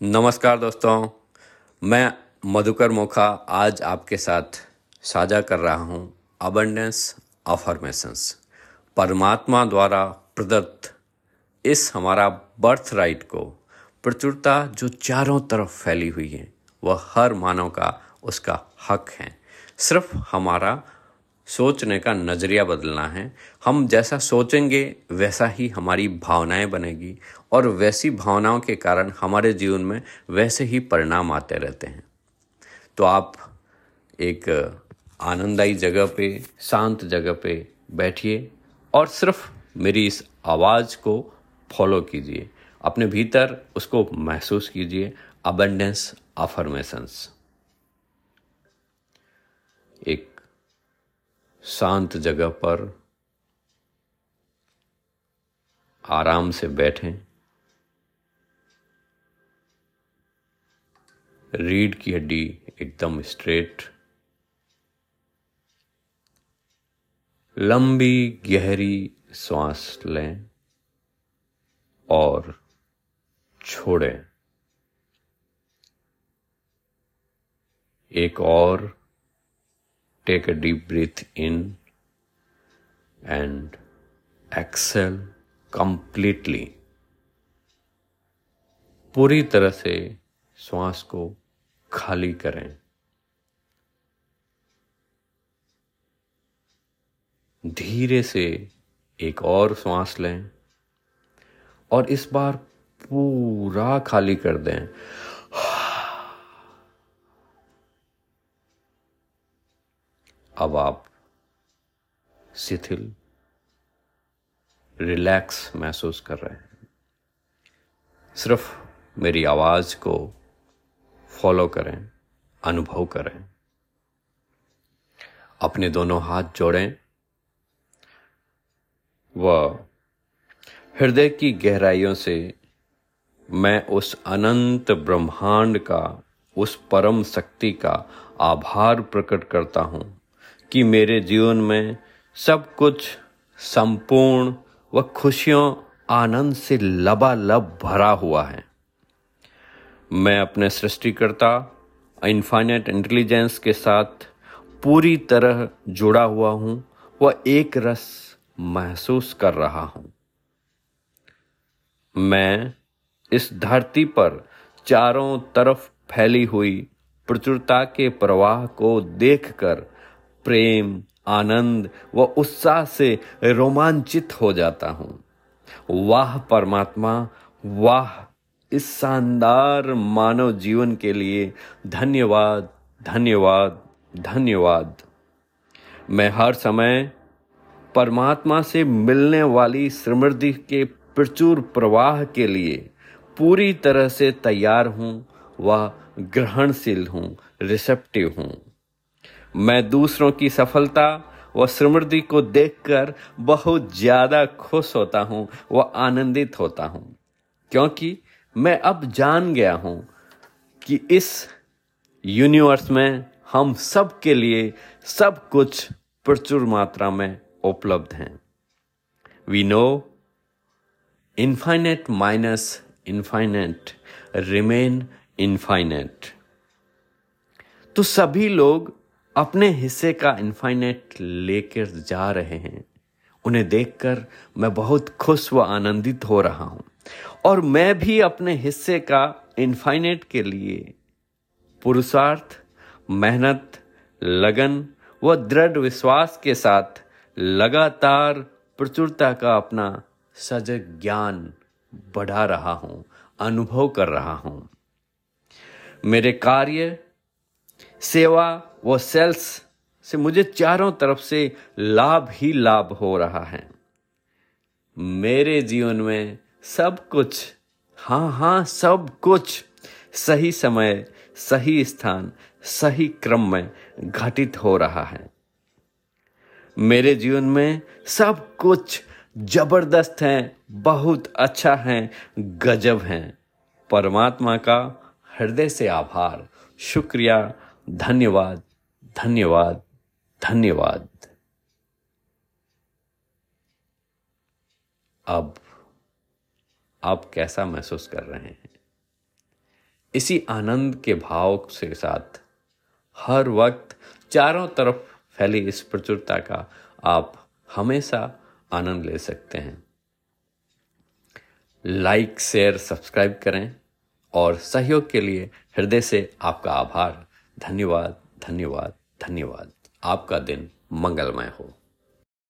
नमस्कार दोस्तों, मैं मधुकर मोखा आज आपके साथ साझा कर रहा हूँ अबंडेंस अफर्मेशंस परमात्मा द्वारा प्रदत्त इस हमारा बर्थ राइट को, प्रचुरता जो चारों तरफ़ फैली हुई है, वह हर मानव का उसका हक है। सिर्फ़ हमारा सोचने का नज़रिया बदलना है। हम जैसा सोचेंगे, वैसा ही हमारी भावनाएँ बनेगी और वैसी भावनाओं के कारण हमारे जीवन में वैसे ही परिणाम आते रहते हैं। तो आप एक आनंददायी जगह पे, शांत जगह पे बैठिए और सिर्फ़ मेरी इस आवाज़ को फॉलो कीजिए। अपने भीतर उसको महसूस कीजिए। अबेंडेंस अफर्मेशंस एक शांत जगह पर आराम से बैठें। रीढ़ की हड्डी एकदम स्ट्रेट। लंबी गहरी श्वास लें और छोड़ें। एक और Take a deep breath in and exhale completely. पूरी तरह से श्वास को खाली करें धीरे से एक और श्वास लें और इस बार पूरा खाली कर दें अब आप शिथिल, रिलैक्स महसूस कर रहे हैं। सिर्फ़ मेरी आवाज़ को फॉलो करें, अनुभव करें। अपने दोनों हाथ जोड़ें। व हृदय की गहराइयों से मैं उस अनंत ब्रह्मांड का, उस परम शक्ति का आभार प्रकट करता हूँ। कि मेरे जीवन में सब कुछ संपूर्ण व खुशियों आनंद से लबालब भरा हुआ है। मैं अपने सृष्टिकर्ता इन्फाइनेट इंटेलिजेंस के साथ पूरी तरह जुड़ा हुआ हूँ व एक रस महसूस कर रहा हूँ। मैं इस धरती पर चारों तरफ़ फैली हुई प्रचुरता के प्रवाह को देखकर प्रेम, आनंद व उत्साह से रोमांचित हो जाता हूँ। वाह परमात्मा, वाह इस शानदार मानव जीवन के लिए धन्यवाद धन्यवाद धन्यवाद। मैं हर समय परमात्मा से मिलने वाली समृद्धि के प्रचुर प्रवाह के लिए पूरी तरह से तैयार हूँ व ग्रहणशील हूँ रिसेप्टिव हूँ। मैं दूसरों की सफलता व समृद्धि को देखकर बहुत ज़्यादा खुश होता हूँ व आनंदित होता हूँ। क्योंकि मैं अब जान गया हूँ कि इस यूनिवर्स में हम सब के लिए सब कुछ प्रचुर मात्रा में उपलब्ध हैं। We know infinite minus infinite remain infinite तो सभी लोग अपने हिस्से का इन्फाइनेट लेकर जा रहे हैं। उन्हें देखकर मैं बहुत खुश व आनंदित हो रहा हूँ। और मैं भी अपने हिस्से का इन्फाइनेट के लिए पुरुषार्थ, मेहनत, लगन व दृढ़ विश्वास के साथ लगातार प्रचुरता का अपना सजग ज्ञान बढ़ा रहा हूँ, अनुभव कर रहा हूँ। मेरे कार्य, सेवा वो सेल्स से मुझे चारों तरफ़ से लाभ ही लाभ हो रहा है। मेरे जीवन में सब कुछ हाँ हाँ सब कुछ सही समय, सही स्थान, सही क्रम में घटित हो रहा है। मेरे जीवन में सब कुछ ज़बरदस्त है, बहुत अच्छा है, गजब है। परमात्मा का हृदय से आभार, शुक्रिया, धन्यवाद। धन्यवाद धन्यवाद। अब, आप कैसा महसूस कर रहे हैं? इसी आनंद के भाव से साथ, हर वक्त चारों तरफ़ फैली इस प्रचुरता का आप हमेशा आनंद ले सकते हैं। लाइक, शेयर, सब्सक्राइब करें और सहयोग के लिए हृदय से आपका आभार। धन्यवाद धन्यवाद। धन्यवाद। आपका दिन मंगलमय हो।